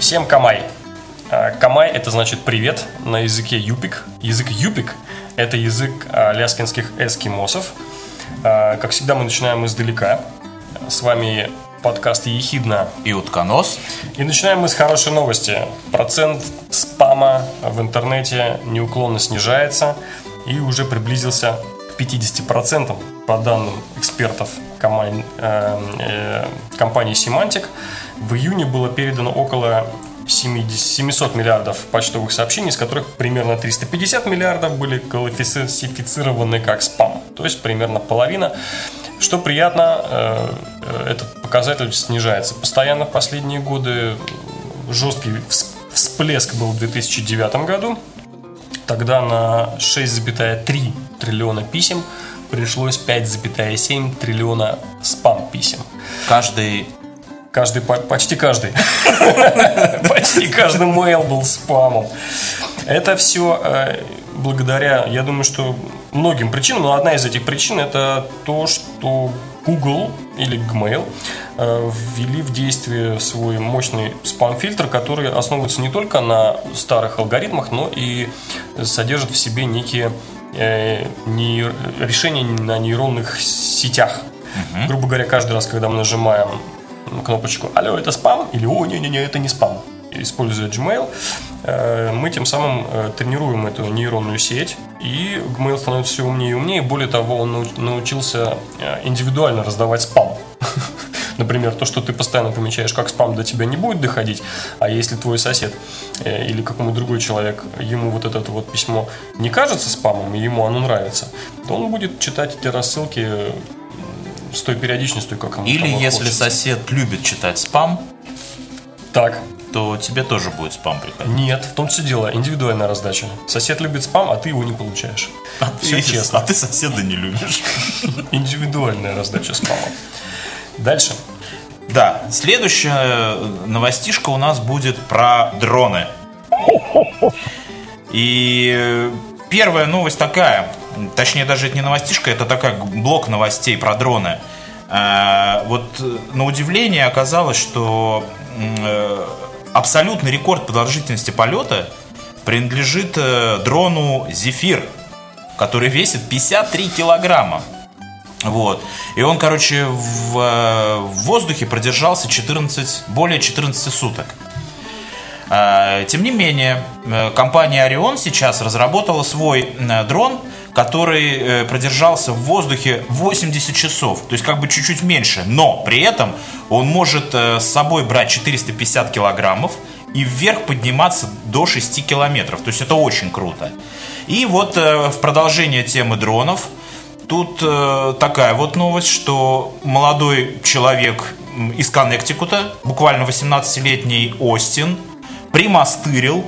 Всем камай! А, камай – это значит «привет» на языке юпик. Язык юпик – это язык ляскинских эскимосов. А, как всегда, мы начинаем издалека. С вами подкаст «Ехидна» и «Утконос». И начинаем мы с хорошей новости. Процент спама в интернете неуклонно снижается и уже приблизился к 50% по данным экспертов компании, э, э, компании Semantic. В июне было передано около 70, 700 миллиардов почтовых сообщений, из которых примерно 350 миллиардов были классифицированы как спам. То есть примерно половина. Что приятно, э, этот показатель снижается. Постоянно в последние годы жесткий всплеск был в 2009 году. Тогда на 6,3 триллиона писем пришлось 5,7 триллиона спам-писем. Каждый Каждый, почти каждый. Почти каждый мейл был спамом. Это все э, благодаря, я думаю, что многим причинам, но одна из этих причин это то, что Google или Gmail э, ввели в действие свой мощный спам-фильтр, который основывается не только на старых алгоритмах, но и содержит в себе некие э, решения на нейронных сетях. Угу. Грубо говоря, каждый раз, когда мы нажимаем кнопочку «Алло, это спам?» или «О, не-не-не, это не спам». Используя Gmail, э, мы тем самым э, тренируем эту нейронную сеть, и Gmail становится все умнее и умнее. Более того, он научился э, индивидуально раздавать спам. Например, то, что ты постоянно помечаешь как спам, до тебя не будет доходить, а если твой сосед или какой-нибудь другой человек, ему вот это вот письмо не кажется спамом, и ему оно нравится, то он будет читать эти рассылки с той периодичностью, как ему Или если хочется. сосед любит читать спам, так. То тебе тоже будет спам приходить. Нет, в том все дело, индивидуальная раздача. Сосед любит спам, а ты его не получаешь. А все ты, честно. А ты соседа не любишь. Индивидуальная раздача спама. Дальше. Да, следующая новостишка у нас будет про дроны. И первая новость такая. Точнее, даже это не новостишка, это такая блок новостей про дроны. Э, вот на удивление оказалось, что э, абсолютный рекорд продолжительности полета принадлежит э, дрону «Зефир», который весит 53 килограмма. Вот. И он, короче, в, в воздухе продержался 14, более 14 суток. Тем не менее, компания Orion сейчас разработала свой дрон, который э, продержался в воздухе 80 часов, то есть как бы чуть-чуть меньше, но при этом он может э, с собой брать 450 килограммов и вверх подниматься до 6 километров, то есть это очень круто. И вот э, в продолжение темы дронов, тут такая вот новость, что молодой человек из Коннектикута, буквально 18-летний Остин, примастырил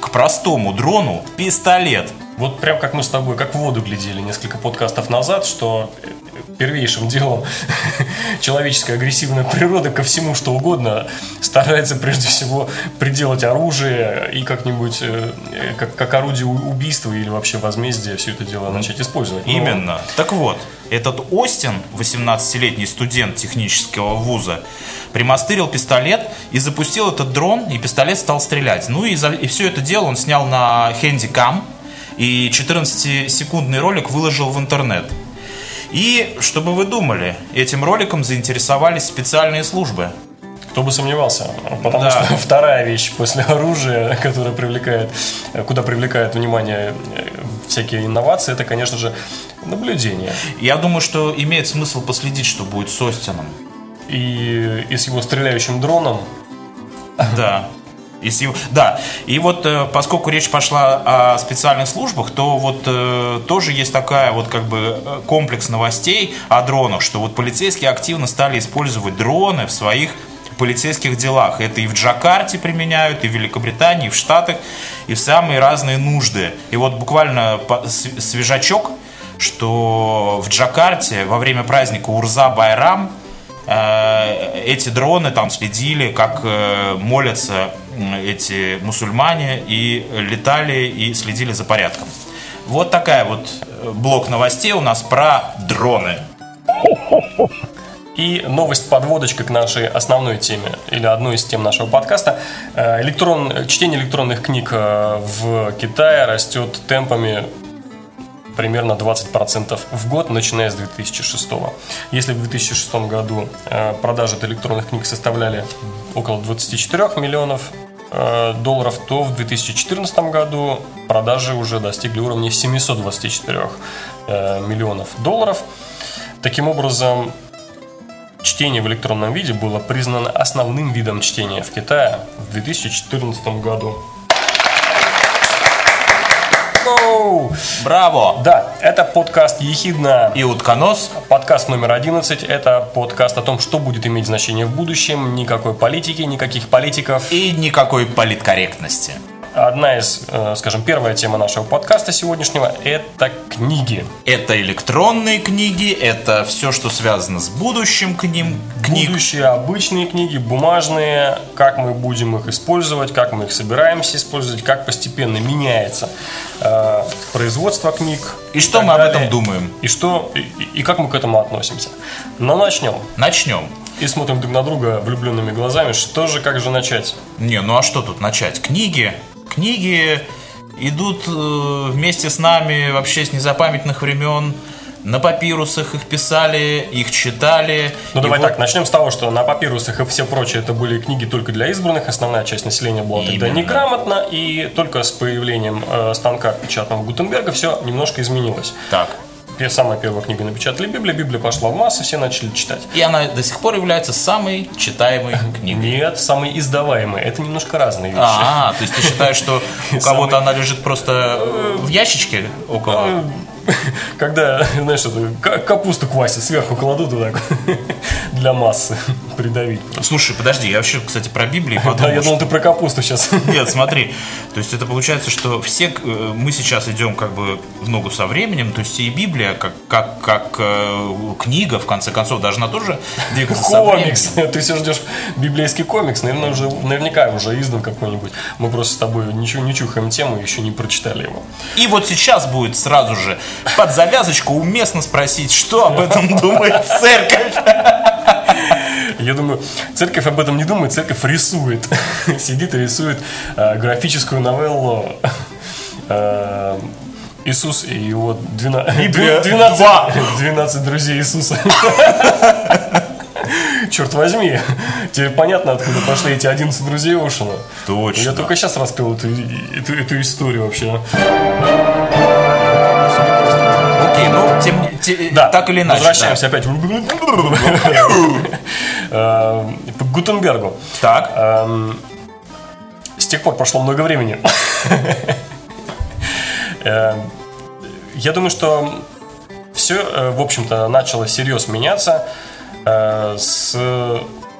к простому дрону пистолет – вот прям как мы с тобой, как в воду глядели несколько подкастов назад, что первейшим делом человеческая агрессивная природа ко всему что угодно старается прежде всего приделать оружие и как-нибудь э, как, как орудие убийства или вообще возмездия все это дело начать использовать. Но... Именно. Так вот, этот Остин, 18-летний студент технического вуза, примастырил пистолет и запустил этот дрон, и пистолет стал стрелять. Ну и, за, и все это дело он снял на хендикам, и 14-секундный ролик выложил в интернет. И, чтобы вы думали, этим роликом заинтересовались специальные службы. Кто бы сомневался, потому да. что вторая вещь после оружия, которая привлекает, куда привлекает внимание э, всякие инновации, это, конечно же, наблюдение. Я думаю, что имеет смысл последить, что будет с Остином. И, и с его стреляющим дроном. Да. Если, да, и вот э, поскольку речь пошла о специальных службах, то вот э, тоже есть такая вот как бы э, комплекс новостей о дронах, что вот полицейские активно стали использовать дроны в своих полицейских делах. Это и в Джакарте применяют, и в Великобритании, и в Штатах, и в самые разные нужды. И вот буквально свежачок, что в Джакарте во время праздника Урза Байрам эти дроны там следили, как молятся эти мусульмане, и летали и следили за порядком. Вот такая вот блок новостей у нас про дроны. И новость подводочка к нашей основной теме, или одной из тем нашего подкаста. Электрон, чтение электронных книг в Китае растет темпами примерно 20% в год, начиная с 2006. Если в 2006 году э, продажи электронных книг составляли около 24 миллионов э, долларов, то в 2014 году продажи уже достигли уровня 724 э, миллионов долларов. Таким образом, чтение в электронном виде было признано основным видом чтения в Китае в 2014 году. Гоу! Браво! Да, это подкаст «Ехидна». И «Утконос». Подкаст номер 11. Это подкаст о том, что будет иметь значение в будущем. Никакой политики, никаких политиков. И никакой политкорректности. Одна из, э, скажем, первая тема нашего подкаста сегодняшнего – это книги. Это электронные книги, это все, что связано с будущим к ним. Книг. Будущие обычные книги, бумажные, как мы будем их использовать, как мы их собираемся использовать, как постепенно меняется э, производство книг. И что мы об этом думаем. И, что, и, и как мы к этому относимся. Но начнем. Начнем и смотрим друг на друга влюбленными глазами. Что же, как же начать? Не, ну а что тут начать? Книги, Книги идут э, вместе с нами вообще с незапамятных времен. На папирусах их писали, их читали. Ну давай вот... так, начнем с того, что на папирусах и все прочее это были книги только для избранных. Основная часть населения была Именно. тогда неграмотна, и только с появлением э, станка печатного Гутенберга все немножко изменилось. Так самая первая книга напечатали Библия, Библия пошла в массы, все начали читать. И она до сих пор является самой читаемой книгой. Нет, самой издаваемой. Это немножко разные вещи. А, то есть ты считаешь, что у кого-то она лежит просто в ящичке около э, когда, знаешь, это, капусту квасят, сверху кладут туда для массы придавить. Слушай, подожди, я вообще, кстати, про Библию подумал. Да, я думал, ты про капусту сейчас. Нет, смотри, то есть это получается, что все, э, мы сейчас идем как бы в ногу со временем, то есть и Библия, как, как, как э, книга, в конце концов, должна тоже двигаться Комикс, ты все ждешь библейский комикс, наверное, уже, наверняка уже издан какой-нибудь. Мы просто с тобой ничего не чухаем тему, еще не прочитали его. И вот сейчас будет сразу же под завязочку уместно спросить, что об этом думает церковь. Я думаю, церковь об этом не думает, церковь рисует. Сидит и рисует э, графическую новеллу э, Иисус и его 12, 12, 12 друзей Иисуса. Черт возьми, тебе понятно, откуда пошли эти 11 друзей Ошина. Точно. Я только сейчас раскрыл эту, эту, эту историю вообще. Окей, ну, тем, те, да, так или иначе. Возвращаемся да. опять э, к Гутенбергу. Так. Эм, с тех пор прошло много времени. Эм, я думаю, что все, э, в общем-то, начало серьезно меняться э, с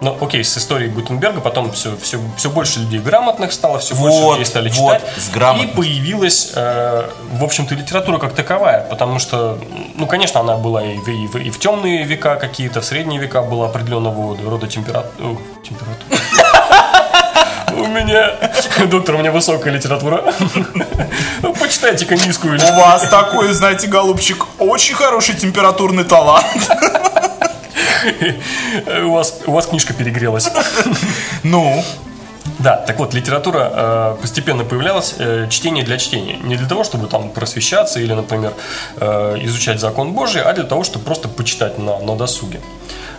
ну, окей, с историей Гутенберга потом все, все, все больше людей грамотных стало, все вот, больше людей стали читать. Вот, и появилась, э, в общем-то, литература как таковая, потому что, ну, конечно, она была и в, и в, и в темные века какие-то, в средние века была определенного рода температура. Температура. У меня, доктор, у меня высокая литература. Ну, почитайте-ка низкую. У вас такой, знаете, голубчик, очень хороший температурный талант. У вас, у вас книжка перегрелась. Ну? Да, так вот, литература э, постепенно появлялась, э, чтение для чтения. Не для того, чтобы там просвещаться или, например, э, изучать закон Божий, а для того, чтобы просто почитать на, на досуге.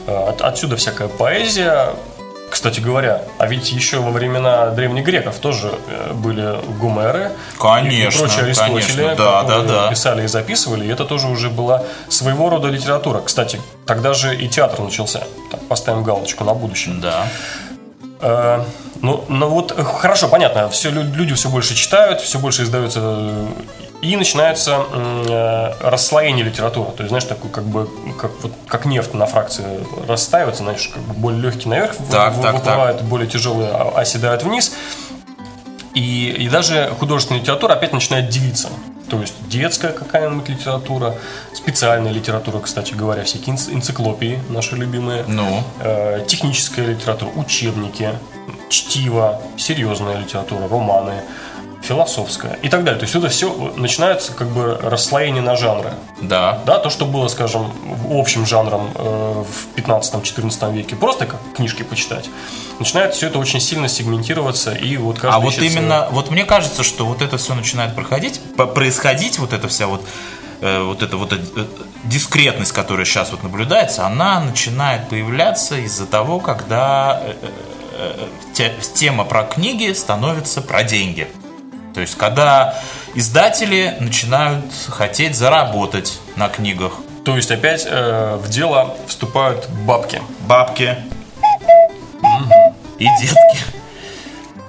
Э, от, отсюда всякая поэзия, кстати говоря, а ведь еще во времена древних греков тоже э, были гумеры конечно, и прочие Аристотели, да, да, да. писали и записывали, и это тоже уже была своего рода литература. Кстати, тогда же и театр начался. Так, поставим галочку на будущее. Да. Э, ну, ну вот хорошо, понятно, все люди все больше читают, все больше издается и начинается э, расслоение литературы. То есть, знаешь, такой как бы как, вот, как нефть на фракции расстаивается, знаешь, как бы более легкий наверх так, в, так, выплывает, так. более тяжелые оседают вниз. И, и даже художественная литература опять начинает делиться. То есть детская какая-нибудь литература, специальная литература, кстати говоря, всякие энц- энциклопии наши любимые, Ну, э, техническая литература, учебники, чтиво, серьезная литература, романы, философская и так далее. То есть это все начинается как бы расслоение на жанры. да. Да, то, что было, скажем, общим жанром э, в 15-14 веке, просто как книжки почитать, начинает все это очень сильно сегментироваться, и вот А вот именно, вот мне кажется, что вот это все начинает проходить, происходить, вот эта вся вот, э, вот эта вот э, дискретность, которая сейчас вот наблюдается, она начинает появляться из-за того, когда э, те- тема про книги становится про деньги. То есть, когда издатели начинают хотеть заработать на книгах. То есть опять э, в дело вступают бабки. Бабки и детки.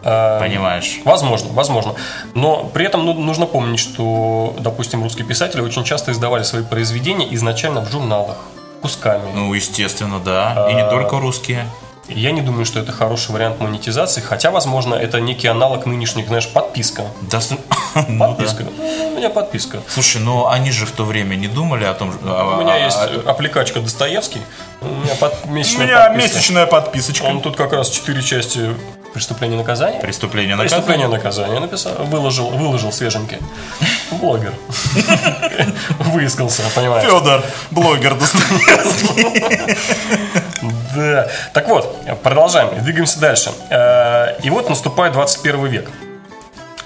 Э, Понимаешь? Возможно, возможно. Но при этом ну, нужно помнить, что, допустим, русские писатели очень часто издавали свои произведения изначально в журналах, кусками. Ну, естественно, да. И не только русские. Я не думаю, что это хороший вариант монетизации, хотя, возможно, это некий аналог нынешних, знаешь, подписка. Да, с- ну да. Подписка. У меня подписка. Слушай, ну они же в то время не думали о том, что... У меня есть аппликачка Достоевский. У меня под- У месячная меня подписка. месячная подписочка. Он тут как раз четыре части преступления наказания. Преступление Преступление и наказания. написал, выложил, выложил свеженький. Блогер. Выискался, понимаешь. Федор, блогер Достоевский. Да. Так вот, продолжаем, двигаемся дальше. Э, И вот наступает 21 век.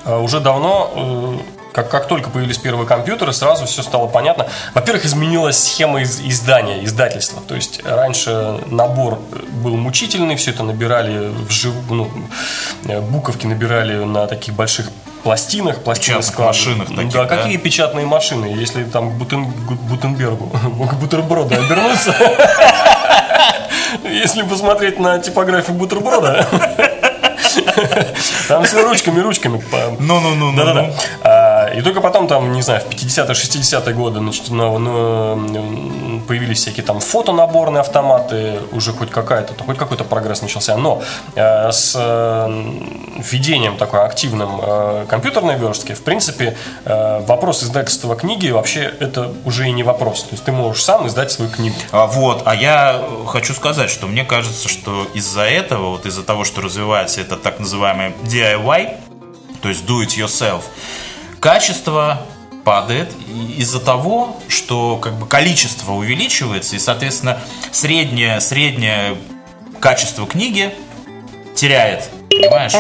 Э, Уже давно, э, как, как только появились первые компьютеры, сразу все стало понятно. Во-первых, изменилась схема из- издания, издательства. То есть раньше набор был мучительный, все это набирали в жив... ну, буковки набирали на таких больших пластинах, пластины Печатных машинах таких, да, да? какие печатные машины, если там к Бутен- к Бутенбергу, к бутерброду обернуться, если посмотреть на типографию бутерброда, там все ручками, ручками. по- Ну-ну-ну. Да-да-да. И только потом, там, не знаю, в 50-е, 60-е годы значит, ну, ну, появились всякие там фотонаборные автоматы, уже хоть какая-то, хоть какой-то прогресс начался. Но э, с э, введением такой активным э, компьютерной верстки, в принципе, э, вопрос издательства книги вообще это уже и не вопрос. То есть ты можешь сам издать свою книгу. А, Вот, а я хочу сказать, что мне кажется, что из-за этого, вот из-за того, что развивается это так называемый DIY, то есть do it yourself, качество падает из-за того, что как бы количество увеличивается и, соответственно, среднее, среднее качество книги теряет. Понимаешь?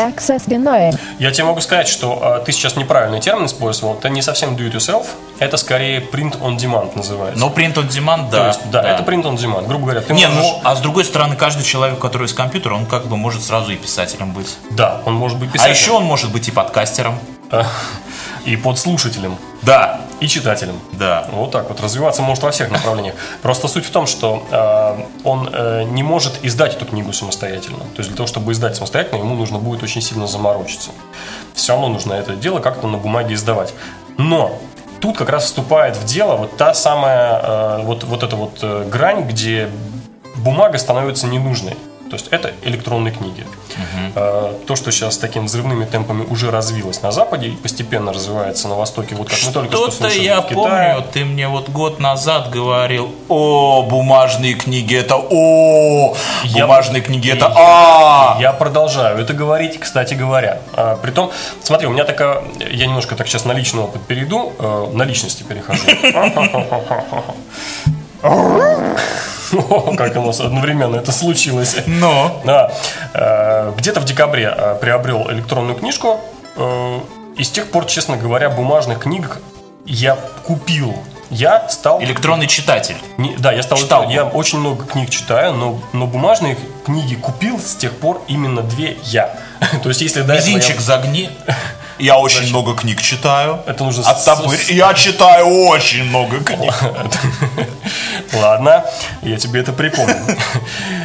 Я тебе могу сказать, что э, ты сейчас неправильный термин использовал. Это не совсем do it yourself, это скорее print on demand называется. Но print on demand, да. То есть, да, это print on demand. Грубо говоря, ты Не, можешь... ну, а с другой стороны, каждый человек, у которого есть компьютер, он как бы может сразу и писателем быть. Да, он может быть А писателем. еще он может быть и подкастером. И подслушателем. Да, И читателем. да. Вот так вот. Развиваться может во всех направлениях. Просто суть в том, что э, он э, не может издать эту книгу самостоятельно. То есть для того, чтобы издать самостоятельно, ему нужно будет очень сильно заморочиться. Все равно нужно это дело как-то на бумаге издавать. Но тут как раз вступает в дело вот та самая, э, вот, вот эта вот э, грань, где бумага становится ненужной. То есть это электронные книги. Э, То, что сейчас с такими взрывными темпами уже развилось на Западе и постепенно развивается на Востоке, вот как мы только что слышали я в Китае. помню, ты мне вот год назад говорил, о, бумажные книги это о, Я- бумажные книги это а. Я продолжаю это говорить, кстати говоря. А, притом, смотри, у меня такая, я немножко так сейчас на личный опыт перейду, э, на личности перехожу. Как у нас одновременно это случилось. Но. Да. Э, Где-то в декабре э, приобрел электронную книжку. э, И с тех пор, честно говоря, бумажных книг я купил. Я стал... Электронный читатель. Не- да, я стал Читал. Я очень много книг читаю, но, но бумажные книги купил с тех пор именно две я. То есть, если до этого я- Мизинчик загни. Я очень много книг читаю. Это нужно Оттопырь. с- Я читаю очень много книг. Ладно, я тебе это припомню.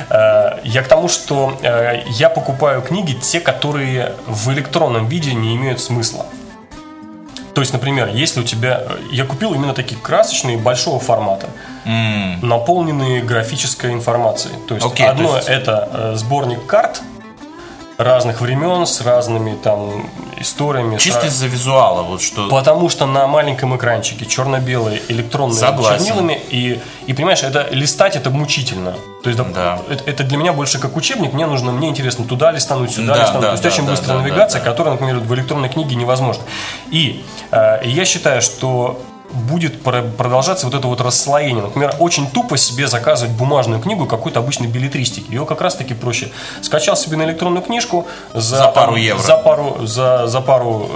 Э, Я к тому, что э, я покупаю книги, те, которые в электронном виде не имеют смысла. То есть, например, если у тебя... э, Я купил именно такие красочные, большого формата, наполненные графической информацией. То есть, то одно есть- это сборник карт, разных времен, с разными там историями. Чисто из-за визуала, вот что... Потому что на маленьком экранчике черно-белые электронные Согласен. чернилами и, и понимаешь, это листать это мучительно. То есть Да. это, это для меня больше как учебник. Мне нужно, мне интересно туда листануть, сюда Да, листануть. да, То есть да, очень да, быстрая да, навигация, да, да. которая, например, в электронной книге невозможна. И э, я считаю, что будет про- продолжаться вот это вот расслоение. Например, очень тупо себе заказывать бумажную книгу какой-то обычной билетристики. Ее как раз таки проще. Скачал себе на электронную книжку за, За пару там, евро. За пару, за, за пару,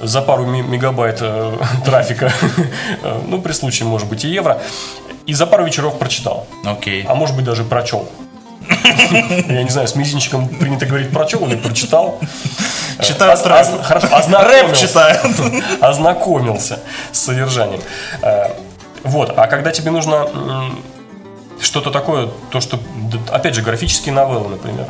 э, за пару мегабайт э, трафика, Э, ну, при случае, может быть, и евро, и за пару вечеров прочитал. Окей. А может быть, даже прочел. Я не знаю, с мизинчиком принято говорить прочел или прочитал. Читаю оз- Хорошо, Рэп ознакомился. читаю. Ознакомился с содержанием. Э, Вот, а когда тебе нужно что-то такое, то, что, опять же, графические новеллы, например.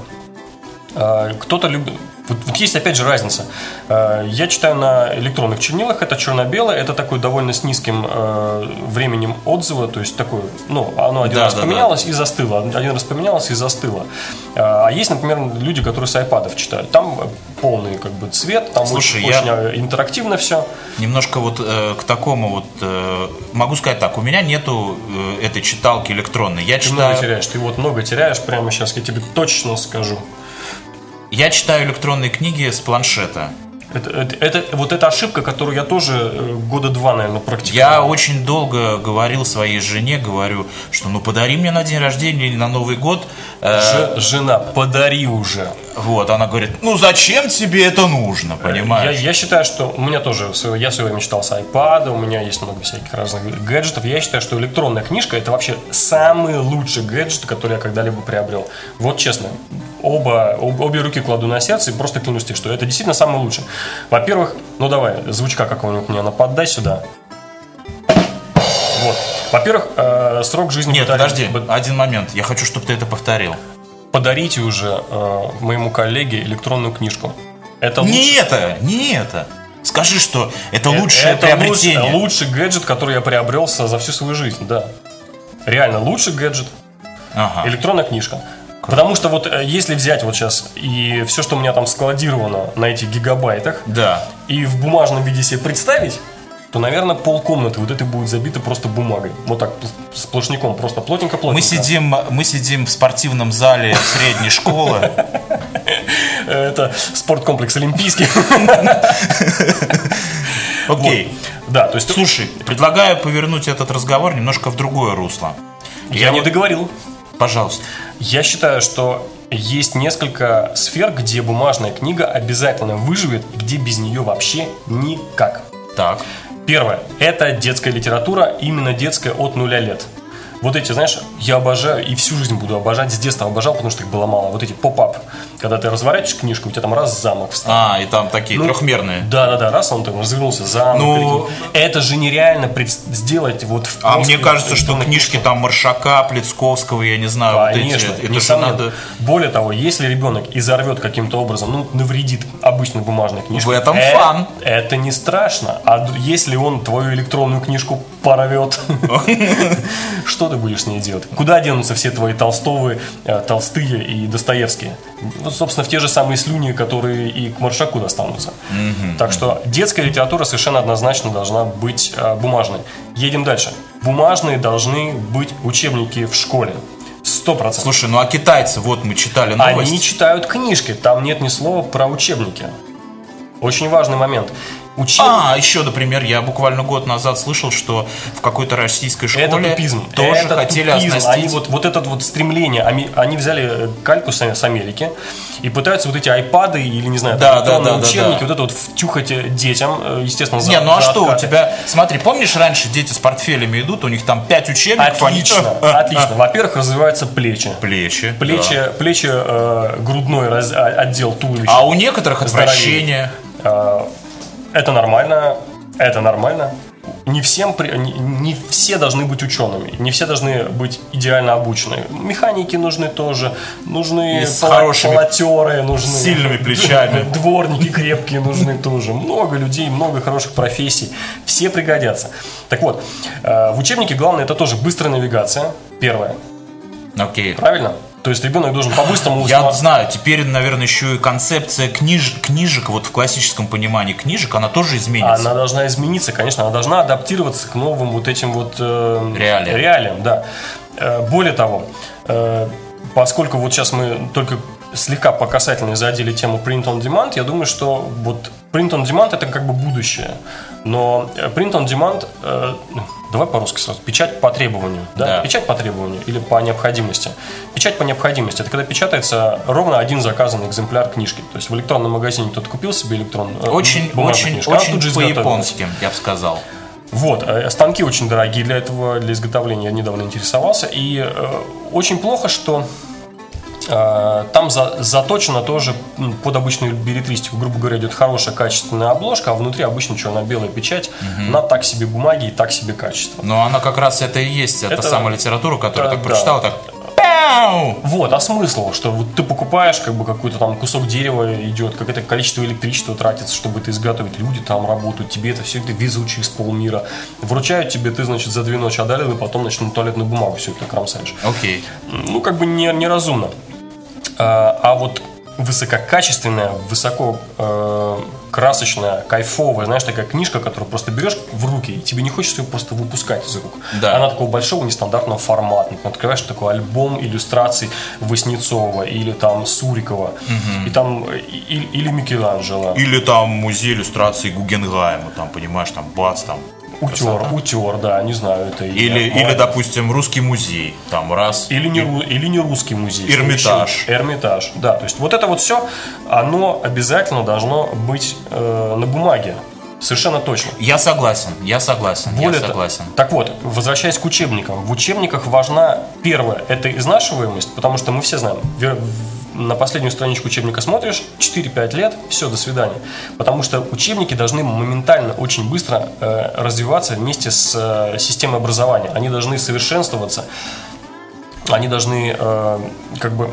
Э, Кто-то любит... Вот, вот есть опять же разница. Э, Я читаю на электронных чернилах, это черно-белое, это такой довольно с низким э, временем отзыва, то есть такое, ну, оно один Да, раз да, поменялось и застыло, один раз поменялось и застыло. А есть, например, люди, которые с айпадов читают. Там полный как бы цвет, там Слушай, очень, я- очень, интерактивно все. Немножко вот э, к такому вот... э, могу сказать так, у меня нету э, этой читалки электронной. Я Ты много читаю, теряешь, ты вот много теряешь прямо сейчас, я тебе точно скажу. Я читаю электронные книги с планшета. Это, это, это- вот эта ошибка, которую я тоже э, года два, наверное, практиковал. Я очень долго говорил своей жене, говорю, что ну подари мне на день рождения или на Новый год. э, Ж- жена, подари уже. вот, она говорит, ну зачем тебе это нужно, Я, понимаешь? я считаю, что у меня тоже, я в свое время читал с iPad, у меня есть много всяких разных гаджетов. Я считаю, что электронная книжка это вообще самый лучший гаджет, который я когда-либо приобрел. Вот честно, оба, об- обе руки кладу на сердце и просто клянусь тебе, что это действительно самый лучший. Во-первых, ну давай, звучка какого-нибудь мне наподдай поддай сюда. Вот. Во-первых, э, срок жизни Нет, батареи- подожди, один момент. Я хочу, чтобы ты это повторил. Подарите уже э, моему коллеге электронную книжку. Это Не лучше- это, не это. Скажи, что это Э, лучшее это приобретение. лучший, лучший гаджет, который я приобрел за всю свою жизнь, да. Реально, лучший гаджет. Ага. Электронная книжка. Потому что вот э, если взять вот сейчас и все, что у меня там складировано на этих гигабайтах, Да. и в бумажном виде себе представить, то, наверное, полкомнаты вот это будет забито просто бумагой. Вот так, сплошняком, просто плотненько-плотненько. Мы сидим, мы сидим в спортивном зале средней школы. Это спорткомплекс Олимпийский. Окей. Да, то есть... Слушай, предлагаю повернуть этот разговор немножко в другое русло. Я не вот- договорил. Пожалуйста. Я считаю, что есть несколько сфер, где бумажная книга обязательно выживет, где без нее вообще никак. Так. Первое. Это детская литература, именно детская от нуля лет. Вот эти, знаешь, я обожаю и всю жизнь буду обожать, с детства обожал, потому что их было мало. Вот эти поп-ап, когда ты разворачиваешь книжку, у тебя там раз замок встал. А, и там такие Ну, трехмерные. Да, да, да, раз он там развернулся замок. Ну, это же нереально пред- сделать вот в А мне кажется, что книжки там Маршака, Плецковского, я не знаю, вот эти, Конечно, это же несомненно. надо... Более того, если ребенок изорвет каким-то образом, ну, навредит обычной бумажной книжке. В этом э- фан. Это не страшно. А если он твою электронную книжку порвет, что ты будешь с ней делать? Куда денутся все твои Толстовы, э, Толстые и Достоевские? Собственно, в те же самые слюни, которые и к Маршаку достанутся. Так что детская литература совершенно однозначно должна быть э, бумажной. Едем дальше. Бумажные должны быть учебники в школе. Сто процентов. Слушай, ну а китайцы, вот мы читали новость. Они читают книжки, там нет ни слова про учебники. Очень важный момент. Учебники А, еще, например, я буквально год назад слышал, что в какой-то российской школе это тупизм. тоже это хотели тупизм. оснастить... Они вот, вот это вот стремление, они, они взяли э, кальку с, с Америки и пытаются вот эти айпады или, не знаю, Да, там, да, да, да, учебники, да. вот это вот втюхать э, детям, э, естественно, за Не, ну а за что, у откаты. тебя... Смотри, помнишь, раньше дети с портфелями идут, у них там 5 учебников, они- Отлично, отлично. Во-первых, развиваются плечи. Плечи. Плечи, да. плечи э, грудной раз- а- отдел туловища. А у некоторых Здоровее. отвращение. А, Это нормально, это нормально. Не, всем, не, не все должны быть учеными, не все должны быть идеально обучены. Механики нужны тоже, нужны И с пола- хорошими, полотеры, нужны сильными плечами. дворники крепкие нужны тоже. Много людей, много хороших профессий, все пригодятся. Так вот, э, в учебнике главное это тоже быстрая навигация, первое, Окей. правильно? То есть ребенок должен по-быстрому Я знаю, теперь, наверное, еще и концепция книж, книжек, вот в классическом понимании книжек, она тоже изменится. Она должна измениться, конечно, она должна адаптироваться к новым вот этим вот э, Реалиям. реалиям, да. Э, более того, э, поскольку вот сейчас мы только слегка по касательной задели тему print on demand, я думаю, что вот print on demand это как бы будущее. Но э, print on demand, э, ну, давай по-русски сразу, печать по требованию. Да? Да. Печать по требованию или по необходимости. Печать по необходимости это когда печатается ровно один заказанный экземпляр книжки. То есть в электронном магазине кто-то купил себе электрон, э, Очень, бумажную очень, книжку, очень тут же изготовилась. по-японски, я бы сказал. Вот, э, станки очень дорогие для этого, для изготовления, я недавно интересовался. И э, очень плохо, что э, там за- заточено тоже под обычную билетристику. Грубо говоря, идет хорошая качественная обложка, а внутри обычно черно-белая печать на так себе бумаги и так себе качество. Но она как раз это и есть, это, Это- самая литература, которую Да, так да. прочитал, так «Пяу!» Вот, а смысл, что вот ты покупаешь как бы какой-то там кусок дерева идет, какое-то количество электричества тратится, чтобы это изготовить. Люди там работают, тебе это все это везут через полмира. Вручают тебе, ты, значит, за две ночи одолел, и потом, значит, на туалетную бумагу все это кромсаешь. Окей. ну, как бы не, неразумно. А, а вот высококачественная, высоко э, красочная, кайфовая, знаешь, такая книжка, которую просто берешь в руки, и тебе не хочется ее просто выпускать из рук. Да. Она такого большого нестандартного формата. Например, открываешь такой альбом иллюстраций Васнецова или там Сурикова, и там э, и- или Микеланджело. Или там музей иллюстрации Гугенгайма, там, понимаешь, там бац, там. Утер, красота. утер, да, не знаю, это Или, я- или, допустим, русский музей, там раз. Или не, или не русский музей. Эрмитаж. Еще- Эрмитаж, да. То есть вот это вот все, оно обязательно должно быть э, на бумаге. Совершенно точно. Я согласен, я согласен, Более я согласен. Так вот, возвращаясь к учебникам. В учебниках важна, первое, это изнашиваемость, потому что мы все знаем, на последнюю страничку учебника смотришь, 4-5 лет, все, до свидания. Потому что учебники должны моментально, очень быстро э, развиваться вместе с э, системой образования. Они должны совершенствоваться, они должны э, как бы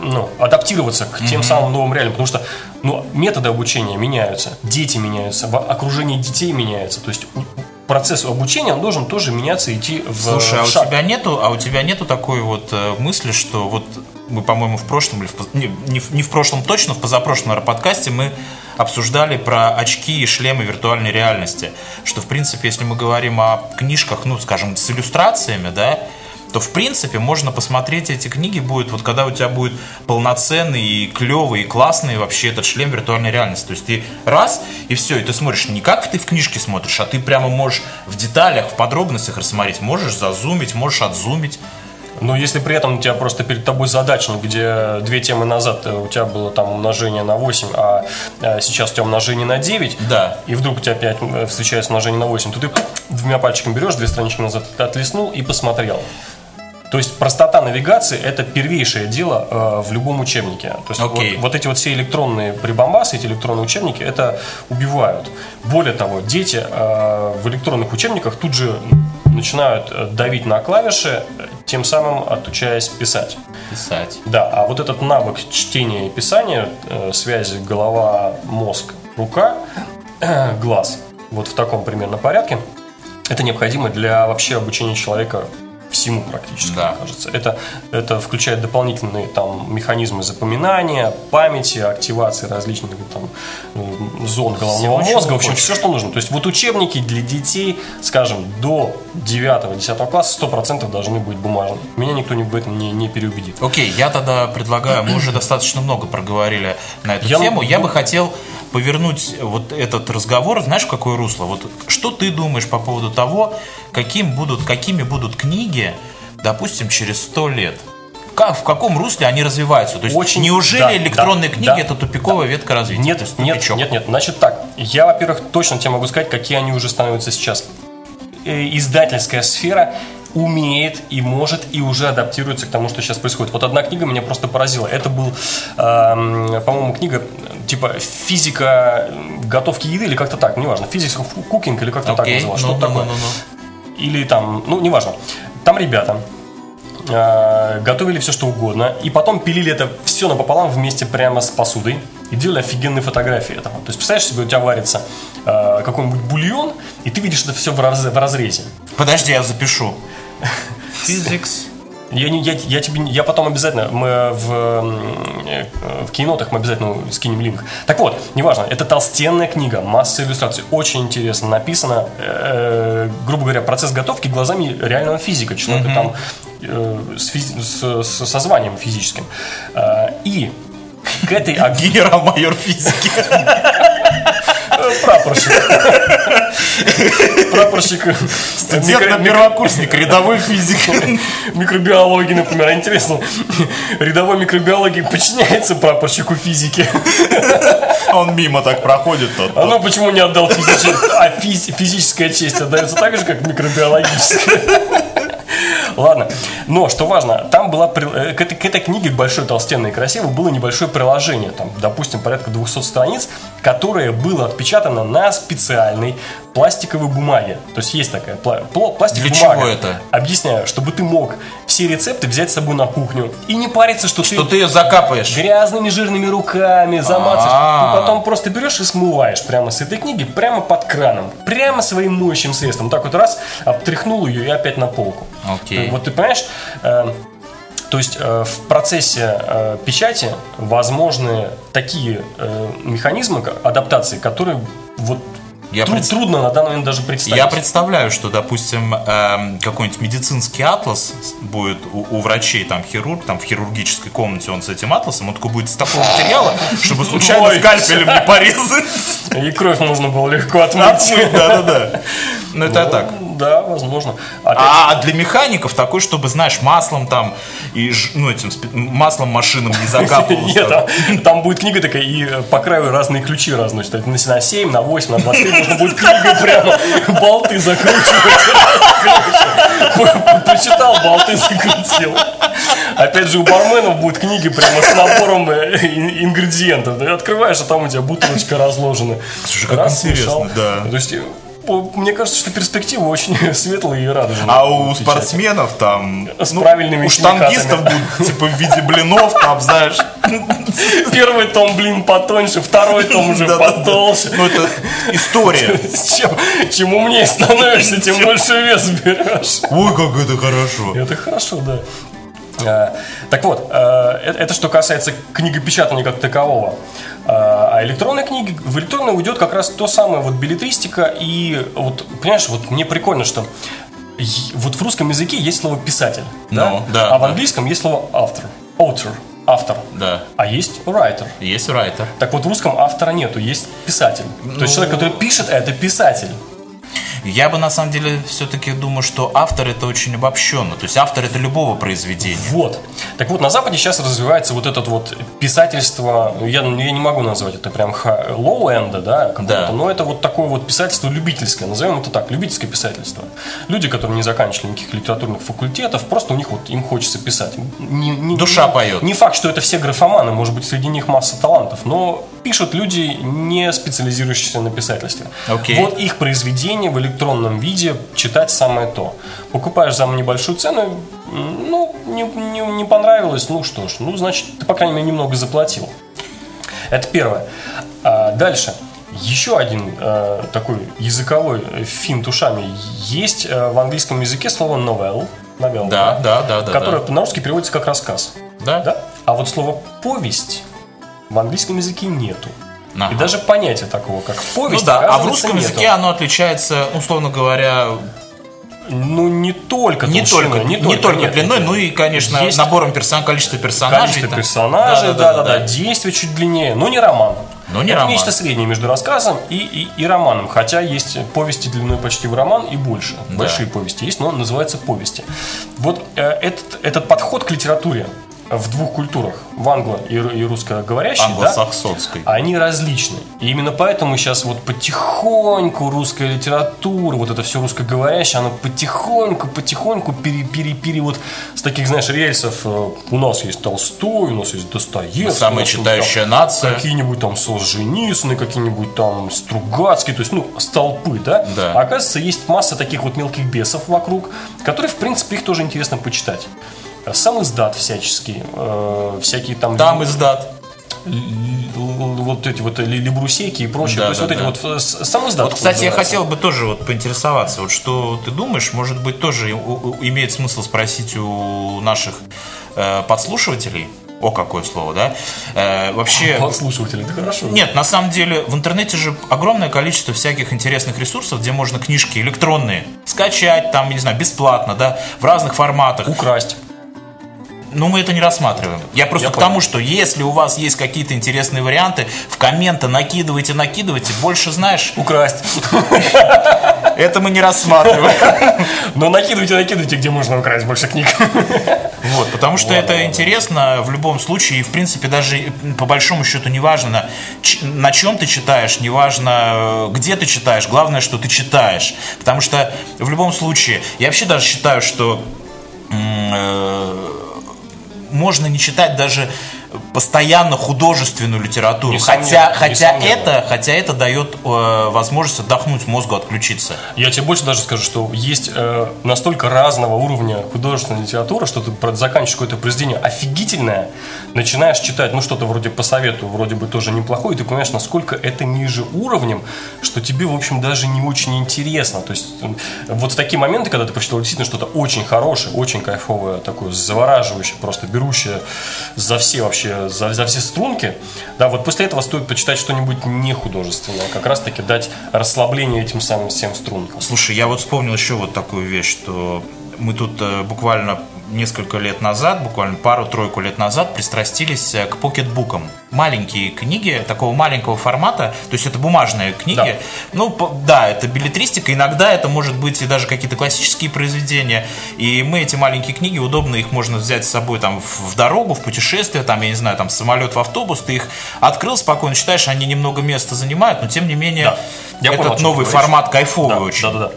ну, адаптироваться к тем самым новым реалиям, потому что ну, методы обучения меняются, дети меняются, в окружении детей меняется, то есть у- процесс обучения он должен тоже меняться, идти в, Слушай, а в у шаг. тебя нету, а у тебя нету такой вот э, мысли, что вот мы, по-моему, в прошлом или в, не, не в, не в прошлом точно, в позапрошлом наверное, подкасте мы обсуждали про очки и шлемы виртуальной реальности, что в принципе, если мы говорим о книжках, ну, скажем, с иллюстрациями, да, то в принципе можно посмотреть эти книги будет, вот когда у тебя будет полноценный и клевый, и классный вообще этот шлем виртуальной реальности. То есть ты раз, и все, и ты смотришь не как ты в книжке смотришь, а ты прямо можешь в деталях, в подробностях рассмотреть. Можешь зазумить, можешь отзумить. Но если при этом у тебя просто перед тобой задачник, где две темы назад э, у тебя было там умножение на 8, а э, сейчас у тебя умножение на 9, Да. и вдруг у тебя опять э, встречается умножение на 8, то ты двумя пальчиками берешь, две странички назад отлеснул и посмотрел. То есть простота навигации – это первейшее дело э, в любом учебнике. То есть Окей. вот, вот эти вот все электронные прибамбасы, эти электронные учебники, это убивают. Более того, дети э, в электронных учебниках тут же начинают э, давить на клавиши, э, тем самым отучаясь писать. Писать. Да, а вот этот навык чтения и писания, э, связи голова-мозг, рука, глаз, вот в таком примерно порядке, это необходимо для вообще обучения человека всему практически, Да. мне кажется. Это, это включает дополнительные там механизмы запоминания, памяти, активации различных там э, зон головного Всего, мозга, в общем, хочешь. все, что нужно. То есть вот учебники для детей, скажем, до 9-10 класса 100% должны быть бумажные. Меня никто не в этом не, не переубедит. Окей, я тогда предлагаю, мы уже достаточно много проговорили на эту Я- тему. Я бы хотел повернуть вот этот разговор, знаешь, в какое русло? Вот что ты думаешь по поводу того, каким будут, какими будут книги, допустим, через сто лет? Как, в каком русле они развиваются? То есть, Очень- неужели да, электронные да, книги да, это тупиковая ветка развития? Нет, есть нет, тупичок? нет, нет. Значит так, я, во-первых, точно тебе могу сказать, какие они уже становятся сейчас. Э, Издательская сфера умеет и может и уже адаптируется к тому, что сейчас происходит. Вот одна книга меня просто поразила. Это был, эм, по-моему, книга типа физика готовки еды или как-то так, неважно, физика кукинг или как-то так Окей, называлось, ну, что-то ну, такое. ну, ну, ну. Или там, ну, неважно. Там ребята э, готовили все, что угодно, и потом пилили это все напополам вместе прямо с посудой и делали офигенные фотографии этого. То есть, представляешь себе, у тебя варится э, какой-нибудь бульон, и ты видишь это все в, раз- в разрезе. Подожди, я запишу. Physics Я, не, я, я, тебе, я потом обязательно, мы в, э, в кейнотах мы обязательно скинем линк. Так вот, неважно, это толстенная книга, масса иллюстраций, очень интересно написано, э, грубо говоря, процесс готовки глазами реального физика, человека mm-hmm. там э, с, физи- с, с, со званием физическим. Э, и к этой... Генерал-майор физики. Прапорщик. Прапорщик. Студент первокурсник, рядовой физик. Микробиологии, например. Интересно, рядовой микробиологии подчиняется прапорщику физики. Он мимо так проходит тот. А ну почему не отдал физическую? А физическая честь отдается так же, как микробиологическая. Ладно, но что важно, там была э, к этой, к этой книге большой, толстенной и красивой было небольшое приложение, там, допустим, порядка 200 страниц, которое было отпечатано на специальной пластиковой бумаге. То есть есть такая пластиковая Для бумага. чего это? Объясняю, чтобы ты мог все рецепты взять с собой на кухню и не париться, что, что ты, ты ее закапаешь грязными жирными руками, замацаешь. А. Ты потом просто берешь и смываешь прямо с этой книги, прямо под краном, прямо своим моющим средством. Так вот раз, обтряхнул ее и опять на полку. Окей. Вот ты понимаешь, э, то есть э, в процессе э, печати возможны такие механизмы адаптации, которые вот я Труд, пред... Трудно на данный момент даже представить. Я представляю, что, допустим, э, какой-нибудь медицинский атлас будет у, у врачей, там, хирург, там, в хирургической комнате он с этим атласом, он такой будет из такого материала, чтобы случайно скальпелем не порезать. И кровь можно было легко отмыть. Да-да-да. Ну, это ну, так. Да, возможно. Опять... А для механиков такой, чтобы, знаешь, маслом там и ну, этим маслом машинам не закапывался. Нет, там, там будет книга такая, и по краю разные ключи разносят. На 7, на 8, на 23 можно будет книгой прямо болты закручивать. Почитал, болты закрутил. Опять же, у барменов будет книги прямо с набором э, ингредиентов. Ты открываешь, а там у тебя бутылочка разложена. Слушай, как интересно, да. То есть мне кажется, что перспективы очень светлые и радужные. А у спортсменов там... С ну, правильными У штангистов будут, типа, в виде блинов, там, знаешь... Первый том, блин, потоньше, второй том уже потолще. Ну, это история. Чем умнее становишься, тем больше вес берешь. Ой, как это хорошо. Это хорошо, да. А, так вот, а, это что касается книгопечатания как такового. А, электронной книги, в электронной уйдет как раз то самое вот билетристика и вот, понимаешь, вот мне прикольно, что вот в русском языке есть слово писатель, да? No, да а в да. английском есть слово автор, author, автор. Да. А есть writer. Есть writer. Так вот в русском автора нету, есть писатель. Ну... То есть человек, который пишет, это писатель. Я бы на самом деле все-таки думаю, что автор это очень обобщенно. То есть автор это любого произведения. Вот. Так вот, на Западе сейчас развивается вот это вот писательство, я, я не могу назвать это прям low-end, да, да, но это вот такое вот писательство любительское, назовем это так, любительское писательство. Люди, которые не заканчивали никаких литературных факультетов, просто у них вот им хочется писать. Не, не, Душа не, поет. Не факт, что это все графоманы, может быть, среди них масса талантов, но пишут люди, не специализирующиеся на писательстве. Okay. Вот их произведения в электронном виде читать самое то. Покупаешь за небольшую цену, ну, не, не, не понравилось, ну что ж, ну, значит, ты, по крайней мере, немного заплатил. Это первое. А дальше. Еще один э, такой языковой финт ушами. Есть э, в английском языке слово novel, новелла, да, да, да, да, которое да. на русский переводится как рассказ. Да. да. А вот слово повесть в английском языке нету. Ага. И даже понятия такого, как повесть, ну, да. А в русском нету. языке оно отличается, условно говоря, ну, не только не только, не, не только нет, длиной, ну и, конечно, есть набором персон, количества персонажей. Количество там. персонажей, да, да, да, да, да. Действие чуть длиннее, но не роман. Но не Это роман. нечто среднее между рассказом и, и, и романом. Хотя есть повести длиной почти в роман и больше. Да. Большие повести есть, но называются повести. Вот э, этот, этот подход к литературе, в двух культурах, в англо- и, и русскоговорящей, Англосаксонской. Да, они различны. И именно поэтому сейчас вот потихоньку русская литература, вот это все русскоговорящее, оно потихоньку, потихоньку пере, пере, пере вот с таких, знаешь, рельсов э, у нас есть Толстой, у нас есть Достоевский. Самая читающая там, нация. Какие-нибудь там Солженицыны, какие-нибудь там Стругацкие, то есть, ну, столпы, да? Да. А оказывается, есть масса таких вот мелких бесов вокруг, которые, в принципе, их тоже интересно почитать сам издат всяческий, э, всякие там... Там издат. вот эти вот либрусейки и прочее. Да, То есть да, вот да. эти вот с- сам издат. Вот, кстати, я хотел бы тоже вот поинтересоваться, вот что ты думаешь, может быть, тоже имеет смысл спросить у наших э, подслушивателей, о, какое слово, да? Э, вообще, Подслушиватели, это хорошо. нет, на самом деле в интернете же огромное количество всяких интересных ресурсов, где можно книжки электронные скачать, там, не знаю, бесплатно, да, в разных форматах. Украсть. Но мы это не рассматриваем. Я просто Я к понял. тому, что если у вас есть какие-то интересные варианты, в комменты накидывайте, накидывайте. Больше знаешь, Украсть. это мы не рассматриваем. Но накидывайте, накидывайте, где можно украсть больше книг. Вот, потому что это интересно в любом случае, и в принципе даже по большому счету не важно, ч- на чем ты читаешь, не важно, э, где ты читаешь, главное, что ты читаешь. Потому что в любом случае, я вообще даже считаю, что э, можно не читать даже постоянно художественную литературу, Несомненно, хотя, хотя несомненно. это, хотя это дает э, возможность отдохнуть мозгу, отключиться. Я тебе больше даже скажу, что есть э, настолько разного уровня художественной литературы, что ты заканчиваешь какое-то произведение офигительное, начинаешь читать, ну, что-то вроде по совету, вроде бы тоже неплохое, и ты понимаешь, насколько это ниже уровнем, что тебе, в общем, даже не очень интересно. То есть, вот в такие моменты, когда ты прочитал действительно что-то очень хорошее, очень кайфовое, такое завораживающее, просто берущее за все вообще, за, за все струнки, да, вот после этого стоит почитать что-нибудь не художественное, как раз-таки дать расслабление этим самым всем стрункам. Слушай, я вот вспомнил еще вот такую вещь, что мы тут э, буквально несколько лет назад, буквально пару-тройку лет назад пристрастились э, к покетбукам. Маленькие книги такого маленького формата, то есть это бумажные книги. Да. Ну, да, это билетристика, иногда это может быть и даже какие-то классические произведения. И мы эти маленькие книги, удобно их можно взять с собой там в, дорогу, в путешествие, там, я не знаю, там самолет, в автобус, ты их открыл спокойно, читаешь, они немного места занимают, но тем не менее Да. Я этот понял, новый формат кайфовый Да, очень. да, да, да.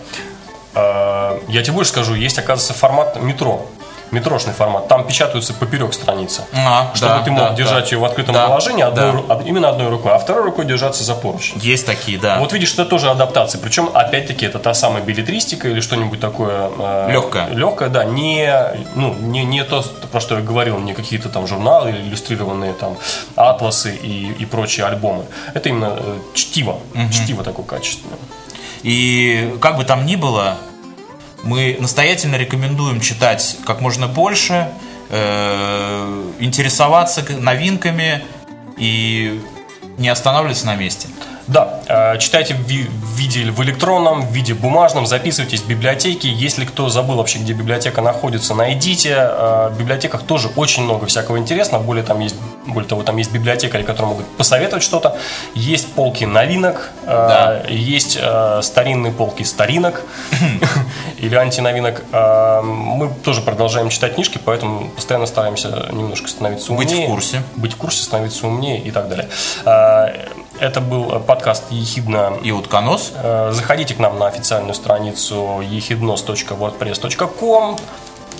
А, Я тебе больше скажу, есть, оказывается, формат метро. Метрошный формат. Там печатаются поперек страницы. А, чтобы да, ты мог да, держать да. ее в открытом Да, положении одной да. именно одной рукой, а второй рукой держаться за поручень. Есть такие, да. Вот видишь, это тоже адаптация. Причем, опять-таки, это та самая билетристика или что-нибудь такое... э, Легкое. Легкое, да. Не, ну, не, не то, про что я говорил, не какие-то там журналы или иллюстрированные там атласы и, и прочие альбомы. Это именно э, чтиво. Чтиво такое качественное. И как бы там ни было, мы настоятельно рекомендуем читать как можно больше, э, интересоваться новинками и не останавливаться на месте. Да, э, читайте в ви- в виде в электронном, в виде бумажном, записывайтесь в библиотеке. Если кто забыл вообще, где библиотека находится, найдите. Э, В библиотеках тоже очень много всякого интересного. Более, там есть, более того, там есть библиотекари, которые могут посоветовать что-то. Есть полки новинок, э, Да. есть старинные полки старинок или антиновинок. Мы тоже продолжаем читать книжки, поэтому постоянно стараемся немножко становиться Быть в умнее. курсе. Быть в курсе, становиться умнее и так далее. Это был э, подкаст «Ехидна И утконос. Э, Заходите к нам на официальную страницу ехиднос.wordpress.com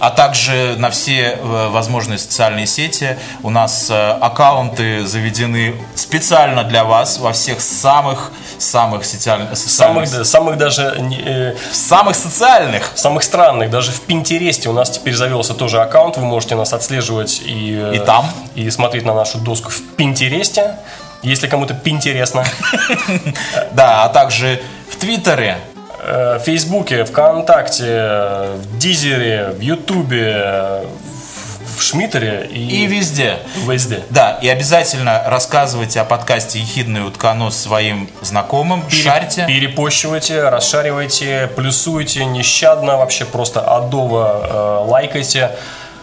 а также на все э, возможные социальные сети. У нас аккаунты заведены специально для вас во всех самых самых социальных самых, самых даже э, самых социальных самых странных, даже в Пинтересте у нас теперь завелся тоже аккаунт, вы можете нас отслеживать и, И там? и смотреть на нашу доску в Пинтересте, если кому-то пинтересно. да, а также в Твиттере, Э, В Фейсбуке, ВКонтакте, в Дизере, в Ютубе, в- Шмитере и и, везде. везде. Да, и обязательно рассказывайте о подкасте «Ехидный утконос» своим знакомым, Пере- шарьте. Перепощивайте, расшаривайте, плюсуйте нещадно, вообще просто адово э, лайкайте.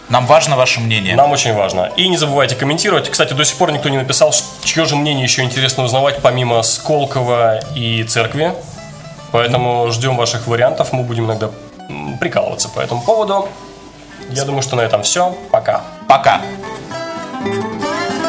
Нам важно ваше мнение. Нам очень важно. И не забывайте комментировать. Кстати, до сих пор никто не написал, чье же мнение еще интересно узнавать, помимо Сколково и Церкви. Поэтому ждем ваших вариантов. Мы будем иногда прикалываться по этому поводу. Я думаю, что на этом все. Пока. Пока. Thank